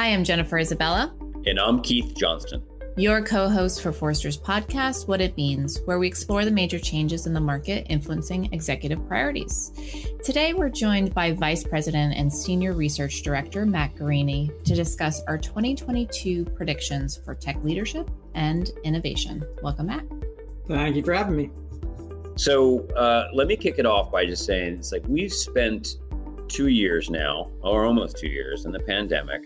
Hi, I'm Jennifer Isabella. And I'm Keith Johnston. Your co host for Forrester's podcast, What It Means, where we explore the major changes in the market influencing executive priorities. Today, we're joined by Vice President and Senior Research Director Matt Guarini to discuss our 2022 predictions for tech leadership and innovation. Welcome, Matt. Thank you for having me. So, uh, let me kick it off by just saying it's like we've spent two years now, or almost two years, in the pandemic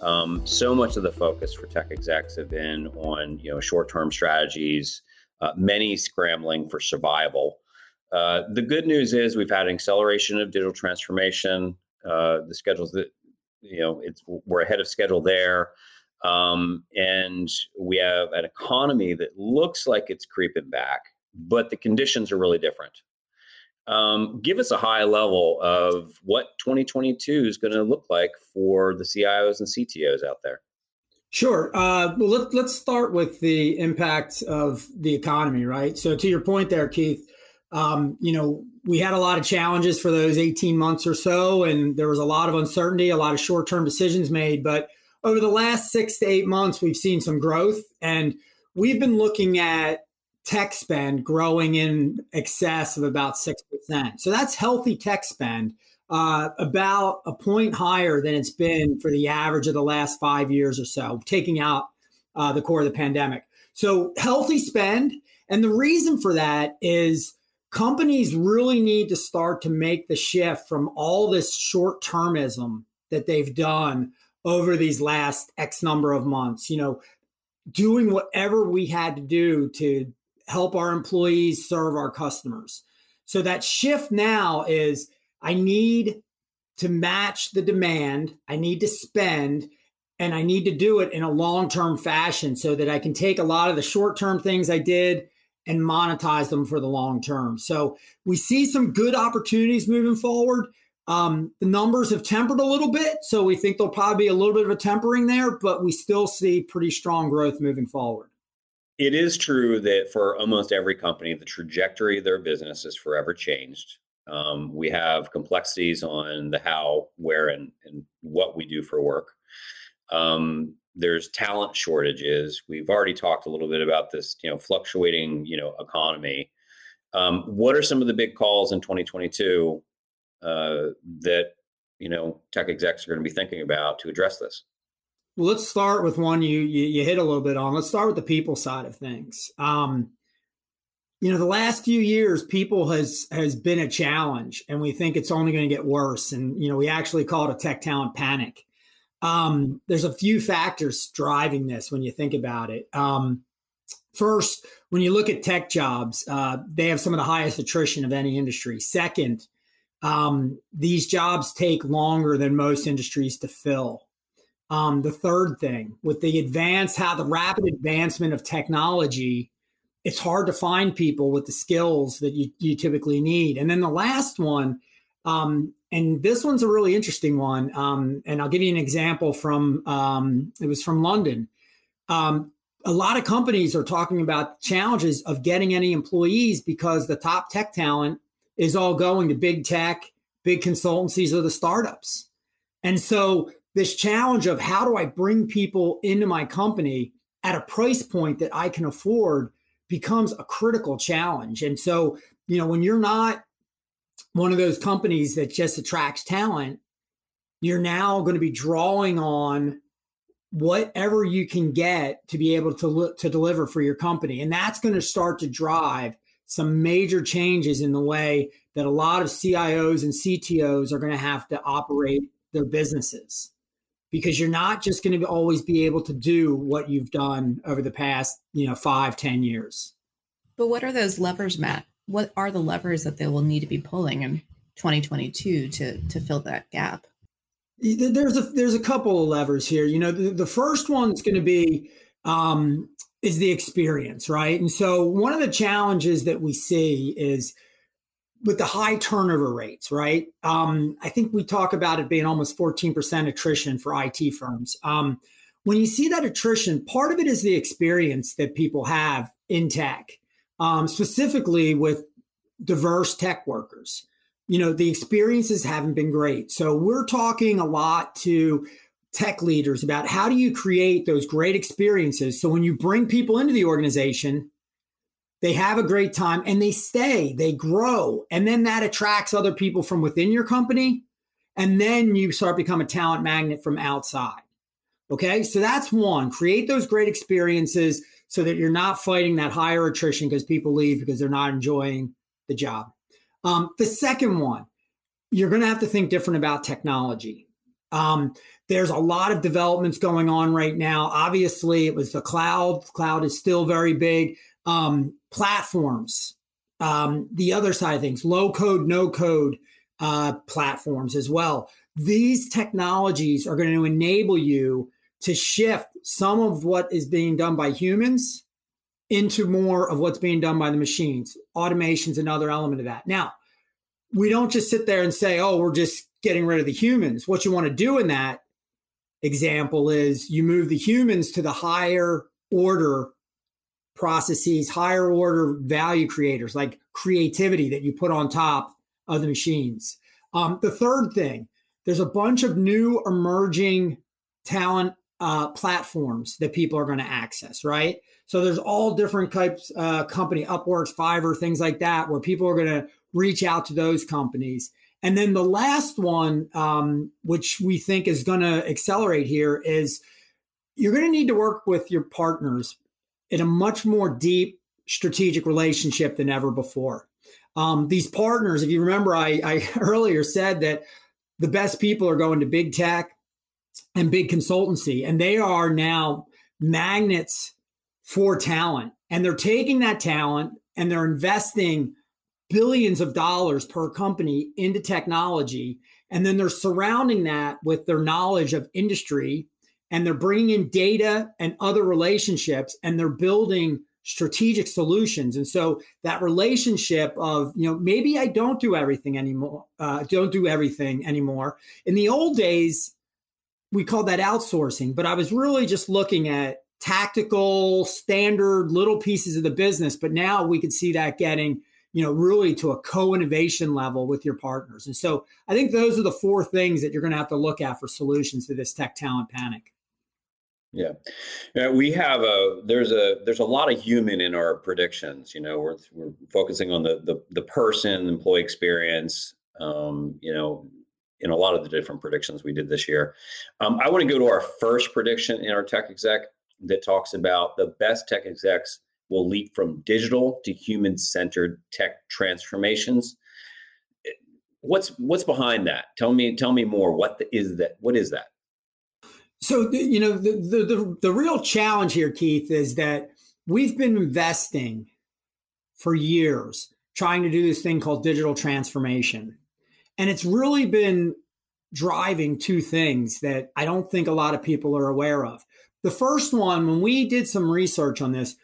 um, so much of the focus for tech execs have been on you know short-term strategies, uh, many scrambling for survival. Uh, the good news is we've had an acceleration of digital transformation. Uh, the schedules that you know it's we're ahead of schedule there, um, and we have an economy that looks like it's creeping back, but the conditions are really different. Um, give us a high level of what 2022 is going to look like for the CIOs and CTOs out there. Sure. Uh, well, let, let's start with the impact of the economy, right? So, to your point there, Keith, um, you know, we had a lot of challenges for those 18 months or so, and there was a lot of uncertainty, a lot of short term decisions made. But over the last six to eight months, we've seen some growth, and we've been looking at tech spend growing in excess of about 6%. So that's healthy tech spend, uh, about a point higher than it's been for the average of the last five years or so, taking out uh, the core of the pandemic. So healthy spend. And the reason for that is companies really need to start to make the shift from all this short termism that they've done over these last X number of months. You know, doing whatever we had to do to help our employees serve our customers. So that shift now is I need to match the demand, I need to spend, and I need to do it in a long term fashion so that I can take a lot of the short term things I did and monetize them for the long term. So we see some good opportunities moving forward. Um, the numbers have tempered a little bit, so we think there'll probably be a little bit of a tempering there, but we still see pretty strong growth moving forward. It is true that for almost every company, the trajectory of their business is forever changed. Um, we have complexities on the how, where, and, and what we do for work. Um, there's talent shortages. We've already talked a little bit about this, you know, fluctuating, you know, economy. Um, what are some of the big calls in 2022 uh, that you know tech execs are going to be thinking about to address this? Well, let's start with one you, you, you hit a little bit on. Let's start with the people side of things. Um, you know, the last few years, people has has been a challenge, and we think it's only going to get worse. And you know, we actually call it a tech talent panic. Um, there's a few factors driving this when you think about it. Um, first, when you look at tech jobs, uh, they have some of the highest attrition of any industry. Second, um, these jobs take longer than most industries to fill. Um, the third thing with the advance, how the rapid advancement of technology, it's hard to find people with the skills that you, you typically need. And then the last one, um, and this one's a really interesting one. Um, and I'll give you an example from um, it was from London. Um, a lot of companies are talking about challenges of getting any employees because the top tech talent is all going to big tech, big consultancies or the startups. And so this challenge of how do I bring people into my company at a price point that I can afford becomes a critical challenge. And so, you know, when you're not one of those companies that just attracts talent, you're now going to be drawing on whatever you can get to be able to look to deliver for your company. And that's going to start to drive some major changes in the way that a lot of CIOs and CTOs are going to have to operate their businesses because you're not just going to always be able to do what you've done over the past you know five ten years. But what are those levers matt? What are the levers that they will need to be pulling in 2022 to to fill that gap? There's a there's a couple of levers here. You know the, the first one's going to be um, is the experience right? And so one of the challenges that we see is with the high turnover rates, right? Um, I think we talk about it being almost 14% attrition for IT firms. Um, when you see that attrition, part of it is the experience that people have in tech, um, specifically with diverse tech workers. You know, the experiences haven't been great. So we're talking a lot to tech leaders about how do you create those great experiences so when you bring people into the organization they have a great time and they stay they grow and then that attracts other people from within your company and then you start become a talent magnet from outside okay so that's one create those great experiences so that you're not fighting that higher attrition because people leave because they're not enjoying the job um, the second one you're going to have to think different about technology um, there's a lot of developments going on right now. Obviously, it was the cloud. Cloud is still very big. Um, platforms, um, the other side of things, low code, no code uh, platforms as well. These technologies are going to enable you to shift some of what is being done by humans into more of what's being done by the machines. Automation's another element of that. Now, we don't just sit there and say, oh, we're just getting rid of the humans. What you want to do in that example is you move the humans to the higher order processes, higher order value creators like creativity that you put on top of the machines. Um, the third thing, there's a bunch of new emerging talent uh, platforms that people are going to access, right? So there's all different types, uh, company, Upworks, Fiverr, things like that, where people are going to reach out to those companies. And then the last one, um, which we think is going to accelerate here, is you're going to need to work with your partners in a much more deep strategic relationship than ever before. Um, these partners, if you remember, I, I earlier said that the best people are going to big tech and big consultancy, and they are now magnets for talent. And they're taking that talent and they're investing billions of dollars per company into technology. And then they're surrounding that with their knowledge of industry and they're bringing in data and other relationships and they're building strategic solutions. And so that relationship of, you know, maybe I don't do everything anymore, uh, don't do everything anymore. In the old days, we called that outsourcing, but I was really just looking at tactical, standard little pieces of the business. But now we could see that getting you know, really to a co-innovation level with your partners. And so I think those are the four things that you're going to have to look at for solutions to this tech talent panic. Yeah, yeah, we have a there's a there's a lot of human in our predictions. You know, we're we're focusing on the the, the person, employee experience. Um, you know, in a lot of the different predictions we did this year. Um, I want to go to our first prediction in our tech exec that talks about the best tech execs will leap from digital to human centered tech transformations. What's what's behind that? Tell me tell me more. What the, is that? What is that? So you know the, the the the real challenge here, Keith, is that we've been investing for years trying to do this thing called digital transformation, and it's really been driving two things that I don't think a lot of people are aware of. The first one, when we did some research on this,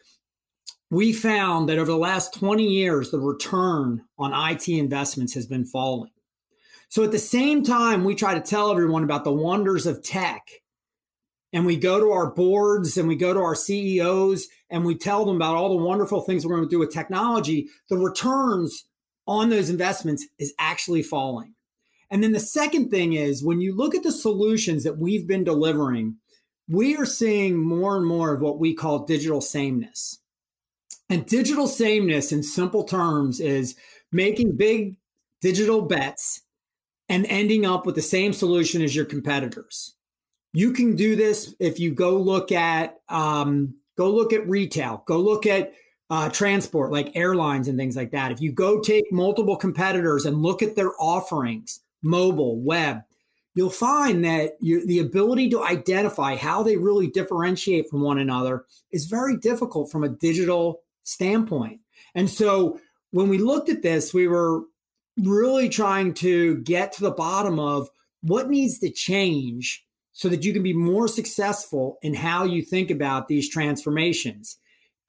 we found that over the last 20 years, the return on IT investments has been falling. So at the same time, we try to tell everyone about the wonders of tech. And we go to our boards and we go to our CEOs and we tell them about all the wonderful things we're going to do with technology. The returns on those investments is actually falling. And then the second thing is when you look at the solutions that we've been delivering, we are seeing more and more of what we call digital sameness. And digital sameness, in simple terms, is making big digital bets and ending up with the same solution as your competitors. You can do this if you go look at um, go look at retail, go look at uh, transport like airlines and things like that. If you go take multiple competitors and look at their offerings, mobile, web, you'll find that you, the ability to identify how they really differentiate from one another is very difficult from a digital standpoint. And so when we looked at this, we were really trying to get to the bottom of what needs to change so that you can be more successful in how you think about these transformations.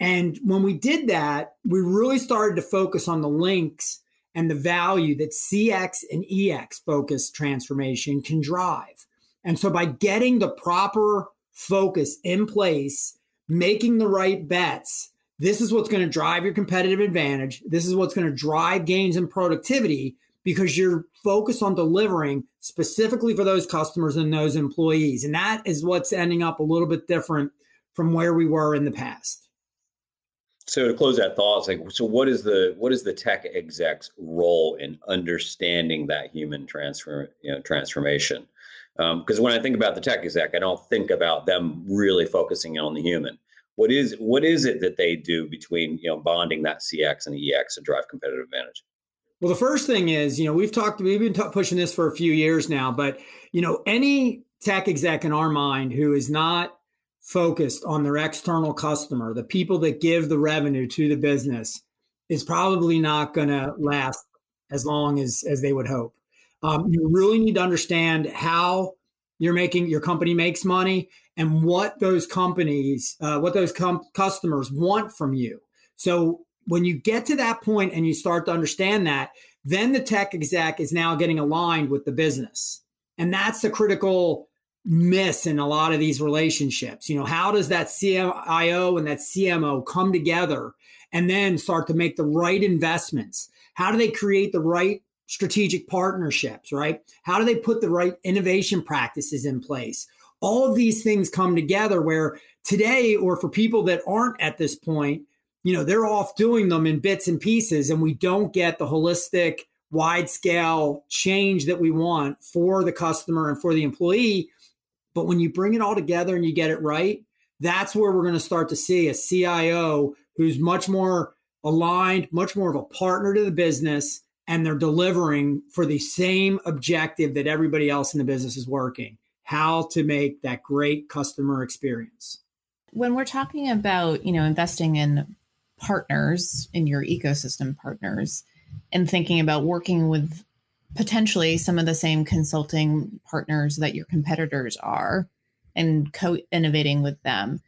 And when we did that, we really started to focus on the links and the value that CX and EX focused transformation can drive. And so by getting the proper focus in place, making the right bets, this is what's going to drive your competitive advantage. This is what's going to drive gains in productivity because you're focus on delivering specifically for those customers and those employees. And that is what's ending up a little bit different from where we were in the past. So to close that thought, like, so what is the what is the tech exec's role in understanding that human transfer, you know, transformation? Because um, when I think about the tech exec, I don't think about them really focusing on the human. What is what is it that they do between you know bonding that CX and EX to drive competitive advantage? Well, the first thing is, you know, we've talked, we've been t- pushing this for a few years now, but you know, any tech exec in our mind who is not focused on their external customer, the people that give the revenue to the business, is probably not going to last as long as as they would hope. Um, you really need to understand how you're making your company makes money and what those companies, uh, what those com- customers want from you. So when you get to that point and you start to understand that, then the tech exec is now getting aligned with the business. And that's the critical miss in a lot of these relationships. You know, how does that CIO and that CMO come together and then start to make the right investments? How do they create the right strategic partnerships, right? How do they put the right innovation practices in place? All of these things come together where today, or for people that aren't at this point, you know, they're off doing them in bits and pieces, and we don't get the holistic, wide scale change that we want for the customer and for the employee. But when you bring it all together and you get it right, that's where we're going to start to see a CIO who's much more aligned, much more of a partner to the business, and they're delivering for the same objective that everybody else in the business is working how to make that great customer experience when we're talking about you know investing in partners in your ecosystem partners and thinking about working with potentially some of the same consulting partners that your competitors are and co-innovating with them.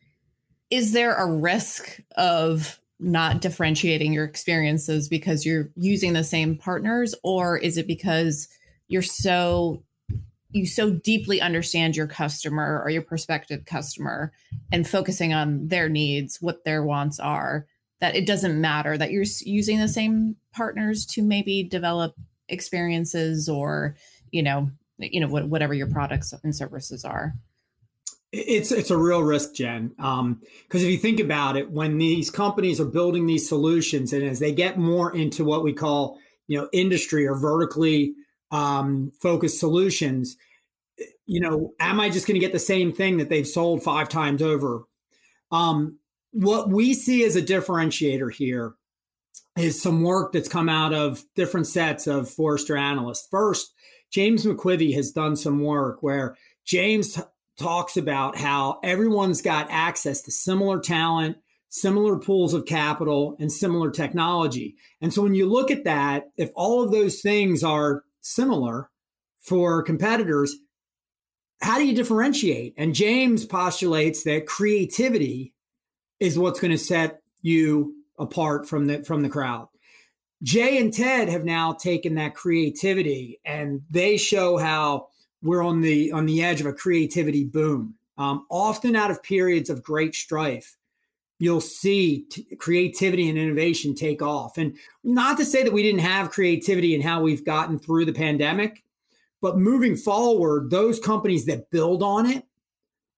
Is there a risk of not differentiating your experiences because you're using the same partners or is it because you're so you so deeply understand your customer or your prospective customer and focusing on their needs what their wants are that it doesn't matter that you're using the same partners to maybe develop experiences or you know you know whatever your products and services are it's it's a real risk, Jen. Because um, if you think about it, when these companies are building these solutions, and as they get more into what we call you know industry or vertically um, focused solutions, you know, am I just going to get the same thing that they've sold five times over? Um, what we see as a differentiator here is some work that's come out of different sets of Forrester analysts. First, James McQuivey has done some work where James talks about how everyone's got access to similar talent, similar pools of capital, and similar technology. And so when you look at that, if all of those things are similar for competitors, how do you differentiate? And James postulates that creativity is what's going to set you apart from the from the crowd. Jay and Ted have now taken that creativity and they show how we're on the on the edge of a creativity boom. Um, often out of periods of great strife, you'll see t- creativity and innovation take off. And not to say that we didn't have creativity in how we've gotten through the pandemic, but moving forward, those companies that build on it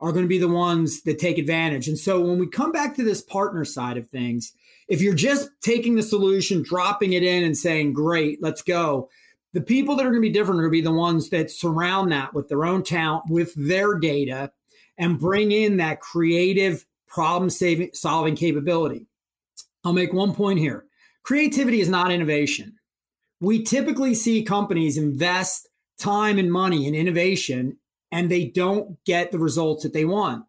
are going to be the ones that take advantage. And so when we come back to this partner side of things, if you're just taking the solution, dropping it in and saying, great, let's go, the people that are going to be different are going to be the ones that surround that with their own talent, with their data, and bring in that creative problem solving capability. I'll make one point here creativity is not innovation. We typically see companies invest time and money in innovation and they don't get the results that they want.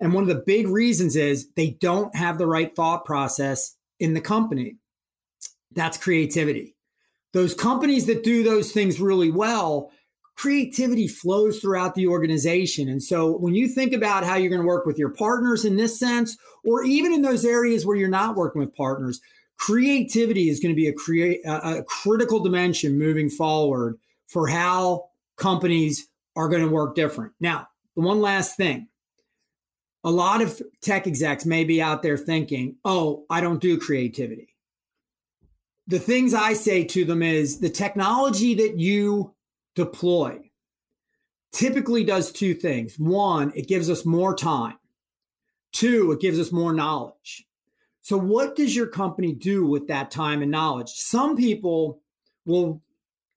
And one of the big reasons is they don't have the right thought process in the company. That's creativity those companies that do those things really well, creativity flows throughout the organization. And so when you think about how you're going to work with your partners in this sense, or even in those areas where you're not working with partners, creativity is going to be a, create, a, critical dimension moving forward for how companies are going to work different. Now, the one last thing. A lot of tech execs may be out there thinking, oh, I don't do creativity the things I say to them is the technology that you deploy typically does two things. One, it gives us more time. Two, it gives us more knowledge. So, what does your company do with that time and knowledge? Some people will,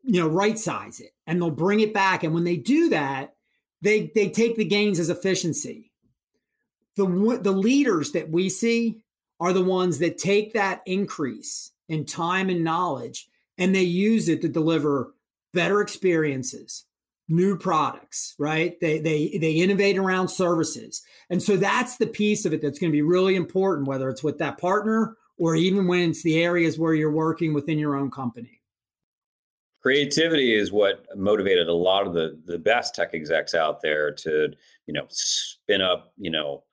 you know, right size it and they'll bring it back. And when they do that, they they take the gains as efficiency. The the leaders that we see are the ones that take that increase in time and knowledge and they use it to deliver better experiences new products right they they they innovate around services and so that's the piece of it that's going to be really important whether it's with that partner or even when it's the areas where you're working within your own company creativity is what motivated a lot of the the best tech execs out there to you know spin up you know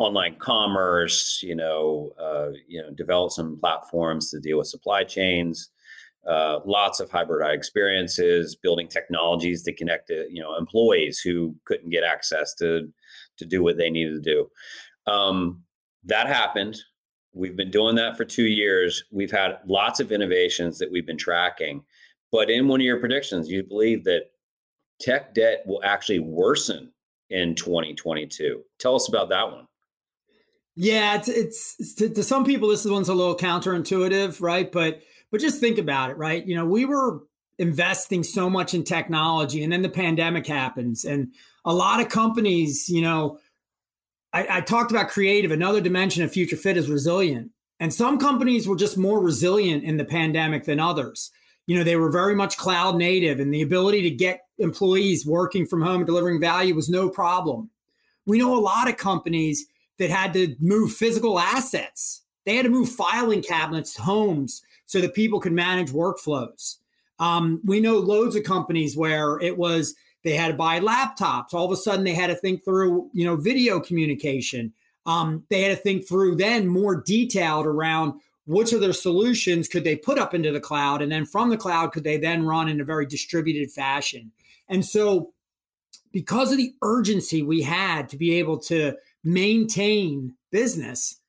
online commerce, you know, uh, you know, develop some platforms to deal with supply chains. Uh, lots of hybrid experiences, building technologies to connect to you know employees who couldn't get access to to do what they needed to do. Um, that happened. We've been doing that for two years. We've had lots of innovations that we've been tracking. But in one of your predictions, you believe that tech debt will actually worsen in 2022. Tell us about that one. Yeah, it's it's to, to, some people this one's a little counterintuitive, right? But but just think about it, right? You know, we were investing so much in technology, and then the pandemic happens, and a lot of companies, you know, I, I talked about creative. Another dimension of future fit is resilient, and some companies were just more resilient in the pandemic than others. You know, they were very much cloud native, and the ability to get employees working from home and delivering value was no problem. We know a lot of companies that had to move physical assets. They had to move filing cabinets to homes so that people could manage workflows. Um, we know loads of companies where it was they had to buy laptops. All of a sudden, they had to think through, you know, video communication. Um, they had to think through then more detailed around which of their solutions could they put up into the cloud, and then from the cloud could they then run in a very distributed fashion. And so, because of the urgency we had to be able to maintain business,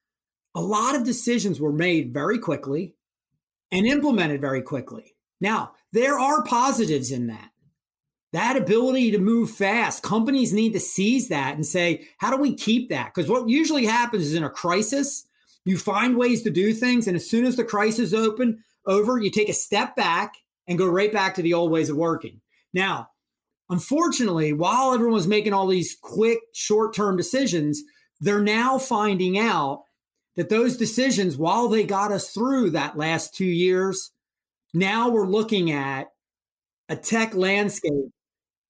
a lot of decisions were made very quickly and implemented very quickly. Now, there are positives in that. That ability to move fast, companies need to seize that and say, how do we keep that? Because what usually happens is in a crisis, you find ways to do things. And as soon as the crisis open over, you take a step back and go right back to the old ways of working. Now, Unfortunately, while everyone's making all these quick, short term decisions, they're now finding out that those decisions, while they got us through that last two years, now we're looking at a tech landscape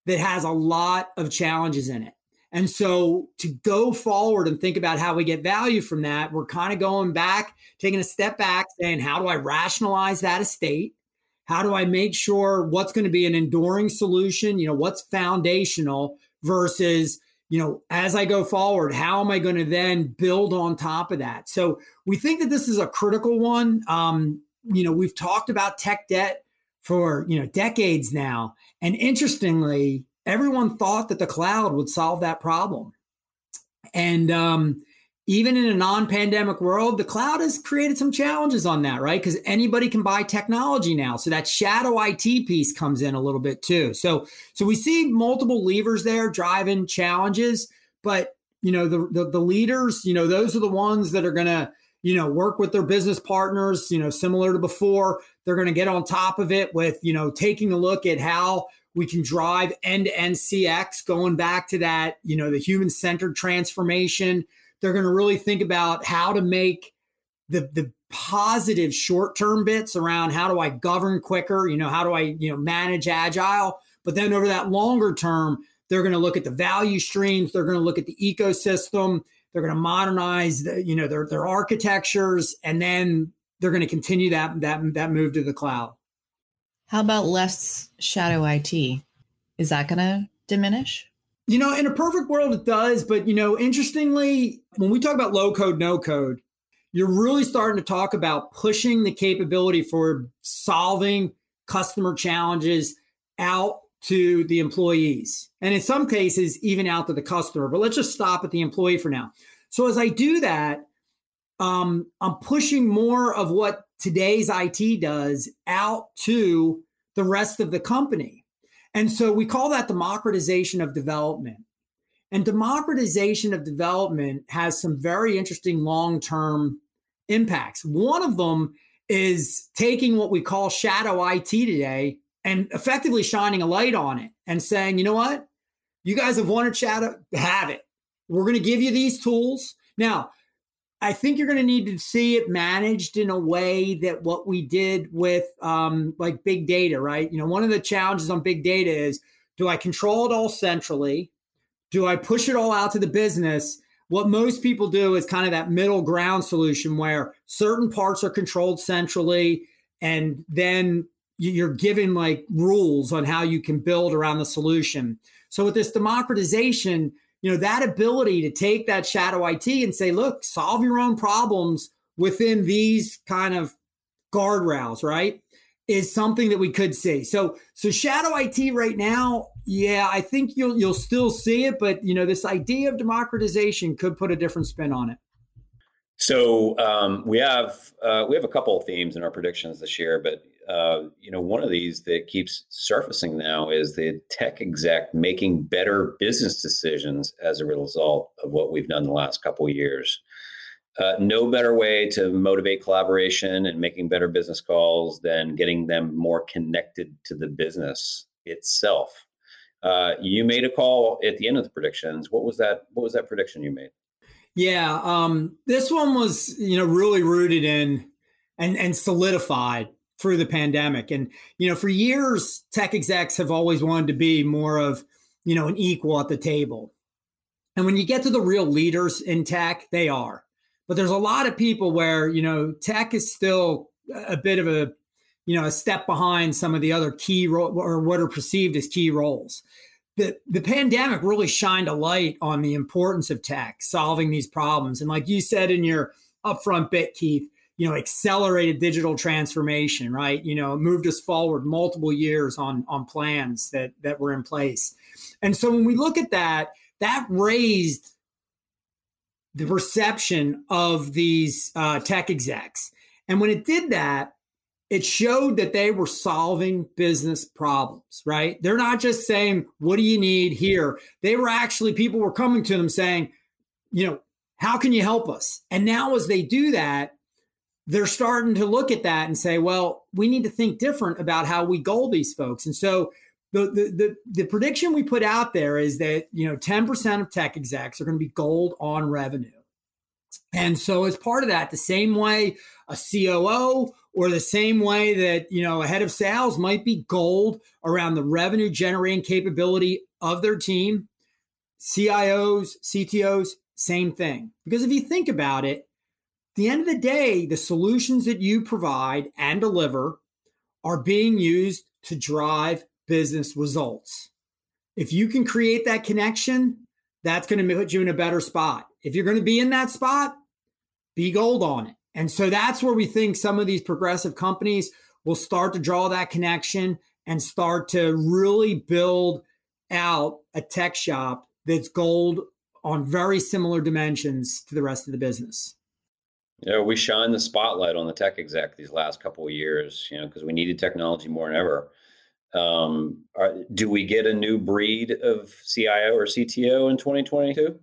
that has a lot of challenges in it. And so to go forward and think about how we get value from that, we're kind of going back, taking a step back, saying, how do I rationalize that estate? How do I make sure what's going to be an enduring solution? You know, what's foundational versus, you know, as I go forward, how am I going to then build on top of that? So we think that this is a critical one. Um, you know, we've talked about tech debt for, you know, decades now. And interestingly, everyone thought that the cloud would solve that problem. And um, even in a non-pandemic world, the cloud has created some challenges on that, right? Because anybody can buy technology now. So that shadow IT piece comes in a little bit too. So so we see multiple levers there driving challenges, but you know, the the, the leaders, you know, those are the ones that are gonna, you know, work with their business partners, you know, similar to before. They're gonna get on top of it with, you know, taking a look at how we can drive end-to-end CX, going back to that, you know, the human-centered transformation they're going to really think about how to make the the positive short term bits around how do I govern quicker, you know, how do I, you know, manage agile, but then over that longer term, they're going to look at the value streams, they're going to look at the ecosystem, they're going to modernize the, you know, their their architectures and then they're going to continue that that that move to the cloud. How about less shadow IT? Is that going to diminish? You know, in a perfect world, it does. But, you know, interestingly, when we talk about low code, no code, you're really starting to talk about pushing the capability for solving customer challenges out to the employees. And in some cases, even out to the customer. But let's just stop at the employee for now. So as I do that, um, I'm pushing more of what today's IT does out to the rest of the company. And so we call that democratization of development. And democratization of development has some very interesting long term impacts. One of them is taking what we call shadow IT today and effectively shining a light on it and saying, you know what? You guys have wanted shadow, have it. We're going to give you these tools. Now, I think you're going to need to see it managed in a way that what we did with um, like big data, right? You know, one of the challenges on big data is do I control it all centrally? Do I push it all out to the business? What most people do is kind of that middle ground solution where certain parts are controlled centrally and then you're given like rules on how you can build around the solution. So with this democratization, you know, that ability to take that shadow IT and say, look, solve your own problems within these kind of guardrails, right? Is something that we could see. So, so shadow IT right now, yeah, I think you'll you'll still see it, but you know, this idea of democratization could put a different spin on it. So um, we have uh, we have a couple of themes in our predictions this year, but uh, you know, one of these that keeps surfacing now is the tech exec making better business decisions as a result of what we've done the last couple of years. Uh, no better way to motivate collaboration and making better business calls than getting them more connected to the business itself. Uh, you made a call at the end of the predictions. What was that? What was that prediction you made? Yeah, um, this one was you know really rooted in and and solidified through the pandemic. And, you know, for years, tech execs have always wanted to be more of, you know, an equal at the table. And when you get to the real leaders in tech, they are. But there's a lot of people where, you know, tech is still a bit of a, you know, a step behind some of the other key ro- or what are perceived as key roles. The, the pandemic really shined a light on the importance of tech solving these problems. And like you said in your upfront bit, Keith, you know accelerated digital transformation right? You know moved us forward multiple years on on plans that that were in place. And so when we look at that that raised the perception of these uh, tech execs. And when it did that it showed that they were solving business problems right? They're not just saying what do you need here? They were actually people were coming to them saying you know how can you help us? And now as they do that they're starting to look at that and say, well, we need to think different about how we goal these folks. And so the, the, the, the prediction we put out there is that, you know, 10% of tech execs are going to be gold on revenue. And so as part of that, the same way a COO or the same way that, you know, a head of sales might be gold around the revenue generating capability of their team, CIOs, CTOs, same thing. Because if you think about it, the end of the day, the solutions that you provide and deliver are being used to drive business results. If you can create that connection, that's going to put you in a better spot. If you're going to be in that spot, be gold on it. And so that's where we think some of these progressive companies will start to draw that connection and start to really build out a tech shop that's gold on very similar dimensions to the rest of the business. You know, we shine the spotlight on the tech exec these last couple of years, you know, because we needed technology more than ever. Um, are, do we get a new breed of CIO or CTO in 2022?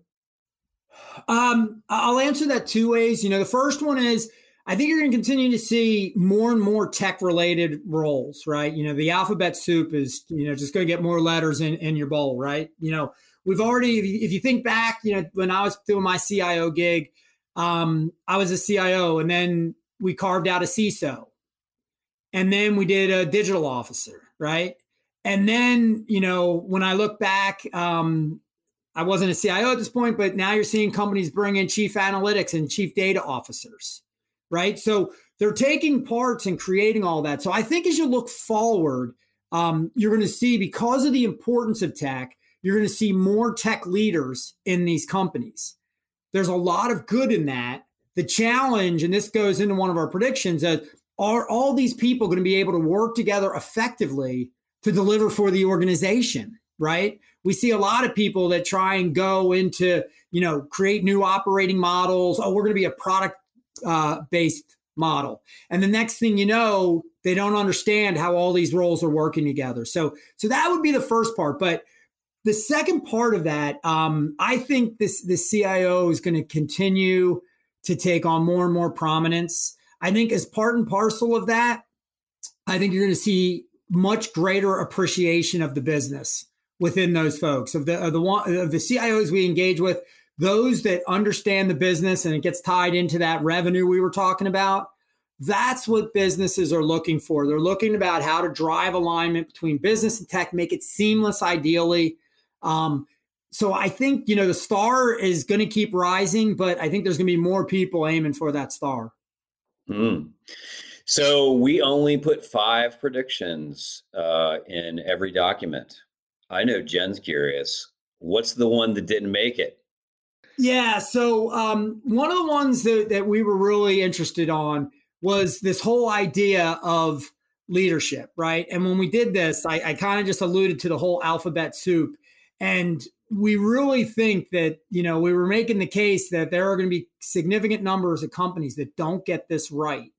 Um, I'll answer that two ways. You know, the first one is I think you're going to continue to see more and more tech related roles, right? You know, the alphabet soup is, you know, just going to get more letters in, in your bowl, right? You know, we've already, if you, if you think back, you know, when I was doing my CIO gig, um, I was a CIO, and then we carved out a CISO, and then we did a digital officer, right? And then, you know, when I look back, um, I wasn't a CIO at this point, but now you're seeing companies bring in chief analytics and chief data officers, right? So they're taking parts and creating all that. So I think as you look forward, um, you're going to see because of the importance of tech, you're going to see more tech leaders in these companies. There's a lot of good in that. The challenge, and this goes into one of our predictions, is are all these people going to be able to work together effectively to deliver for the organization? Right? We see a lot of people that try and go into, you know, create new operating models. Oh, we're going to be a product uh, based model. And the next thing you know, they don't understand how all these roles are working together. So, so that would be the first part. But the second part of that, um, I think this the CIO is going to continue to take on more and more prominence. I think as part and parcel of that, I think you're going to see much greater appreciation of the business within those folks of the of the of the CIOs we engage with those that understand the business and it gets tied into that revenue we were talking about that's what businesses are looking for they're looking about how to drive alignment between business and tech make it seamless ideally um, so i think you know the star is going to keep rising but i think there's going to be more people aiming for that star mm. so we only put five predictions uh, in every document i know jen's curious what's the one that didn't make it yeah. So um, one of the ones that, that we were really interested on was this whole idea of leadership, right? And when we did this, I, I kind of just alluded to the whole alphabet soup. And we really think that, you know, we were making the case that there are going to be significant numbers of companies that don't get this right.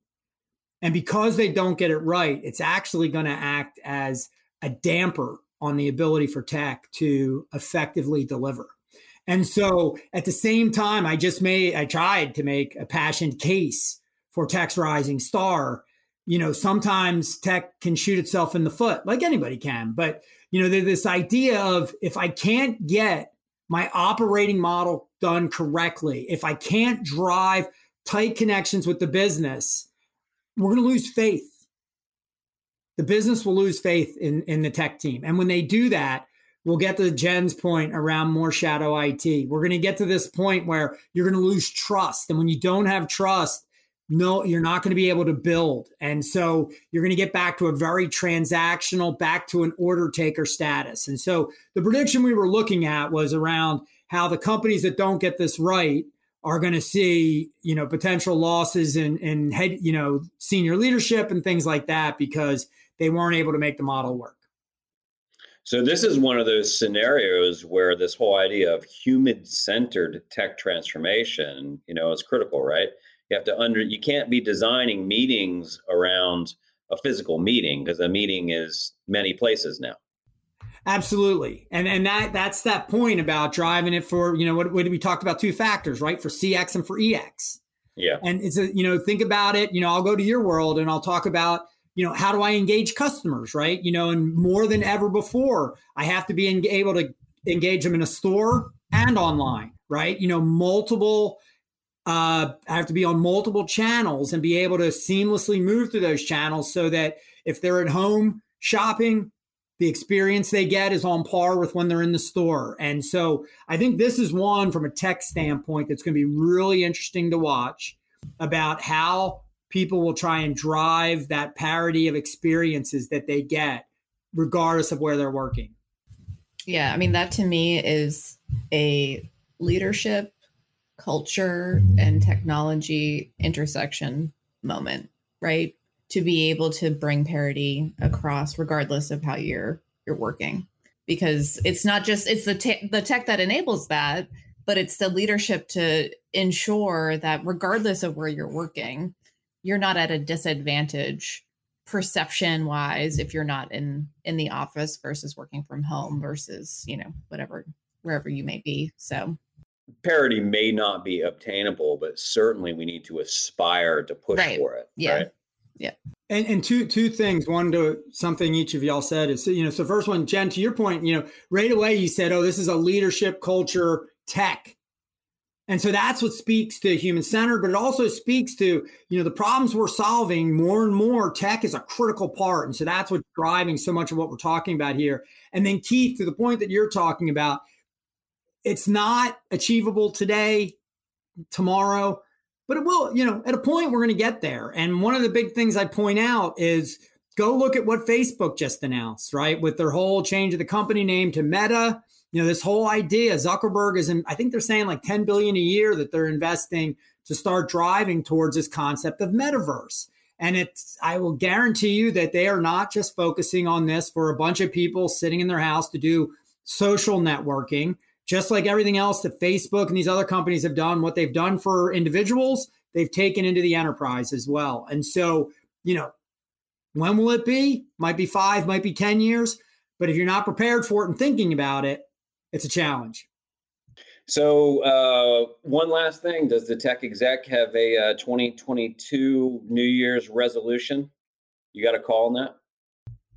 And because they don't get it right, it's actually going to act as a damper on the ability for tech to effectively deliver. And so at the same time, I just made, I tried to make a passionate case for tech's rising star. You know, sometimes tech can shoot itself in the foot, like anybody can. But, you know, this idea of if I can't get my operating model done correctly, if I can't drive tight connections with the business, we're going to lose faith. The business will lose faith in, in the tech team. And when they do that, We'll get to Jen's point around more shadow IT. We're going to get to this point where you're going to lose trust. And when you don't have trust, no, you're not going to be able to build. And so you're going to get back to a very transactional, back to an order taker status. And so the prediction we were looking at was around how the companies that don't get this right are going to see, you know, potential losses in, in head, you know, senior leadership and things like that because they weren't able to make the model work. So this is one of those scenarios where this whole idea of human-centered tech transformation, you know, is critical, right? You have to under you can't be designing meetings around a physical meeting because a meeting is many places now. Absolutely. And and that that's that point about driving it for, you know, what, what we talked about two factors, right? For CX and for EX. Yeah. And it's a, you know, think about it, you know, I'll go to your world and I'll talk about you know, how do I engage customers, right? You know, and more than ever before, I have to be able to engage them in a store and online, right? You know, multiple, uh, I have to be on multiple channels and be able to seamlessly move through those channels so that if they're at home shopping, the experience they get is on par with when they're in the store. And so I think this is one from a tech standpoint that's going to be really interesting to watch about how people will try and drive that parity of experiences that they get regardless of where they're working yeah i mean that to me is a leadership culture and technology intersection moment right? To be able to bring parity across regardless of how you're you're working. Because it's not just it's the te- the tech that enables that but it's the leadership to ensure that regardless of where you're working you're not at a disadvantage perception wise if you're not in in the office versus working from home versus you know whatever wherever you may be. So parity may not be obtainable but certainly we need to aspire to push right. for it yeah right? yeah and, and two two things one to something each of y'all said is you know so first one jen to your point you know right away you said oh this is a leadership culture tech and so that's what speaks to human centered, but it also speaks to, you know, the problems we're solving more and more. Tech is a critical part. And so that's what's driving so much of what we're talking about here. And then, Keith, to the point that you're talking about, it's not achievable today, tomorrow, but it will, you know, at a point we're going to get there. And one of the big things I point out is go look at what Facebook just announced, right? With their whole change of the company name to Meta you know this whole idea zuckerberg is in i think they're saying like 10 billion a year that they're investing to start driving towards this concept of metaverse and it's i will guarantee you that they are not just focusing on this for a bunch of people sitting in their house to do social networking just like everything else that facebook and these other companies have done what they've done for individuals they've taken into the enterprise as well. And so, you know, when will it be? Might be five, might be 10 years. But if you're not prepared for it and thinking about it, it's a challenge. So, uh, one last thing Does the tech exec have a uh, 2022 New Year's resolution? You got a call on that?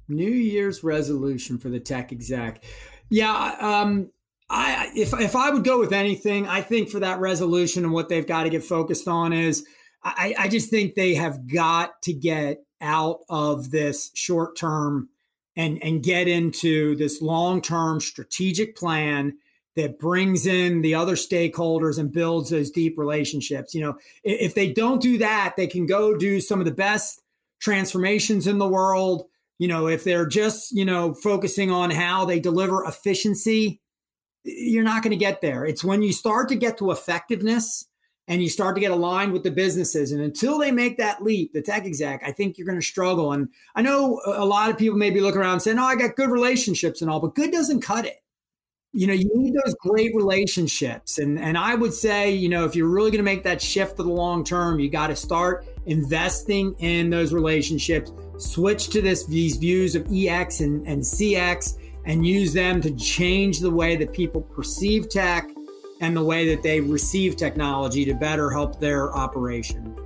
New Year's resolution for the tech exec. Yeah. Um, I, if, if I would go with anything, I think for that resolution and what they've got to get focused on is I, I just think they have got to get out of this short term and and get into this long term strategic plan that brings in the other stakeholders and builds those deep relationships. You know, if they don't do that, they can go do some of the best transformations in the world. You know, if they're just, you know, focusing on how they deliver efficiency, you're not going to get there. It's when you start to get to effectiveness and you start to get aligned with the businesses. And until they make that leap, the tech exec, I think you're going to struggle. And I know a lot of people maybe look around saying, oh, I got good relationships and all, but good doesn't cut it. You know, you need those great relationships. And, and I would say, you know, if you're really going to make that shift for the long term, you got to start investing in those relationships, switch to this these views of EX and, and CX and use them to change the way that people perceive tech and the way that they receive technology to better help their operation.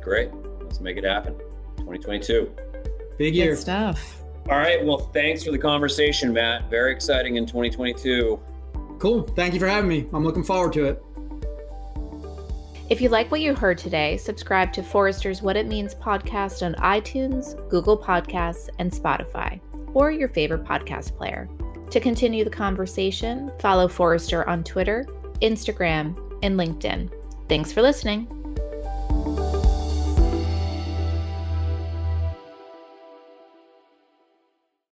Great. Let's make it happen. 2022. Big year. Good stuff. All right. Well, thanks for the conversation, Matt. Very exciting in 2022. Cool. Thank you for having me. I'm looking forward to it. If you like what you heard today, subscribe to Forrester's What It Means podcast on iTunes, Google Podcasts, and Spotify, or your favorite podcast player. To continue the conversation, follow Forrester on Twitter Instagram, and LinkedIn. Thanks for listening.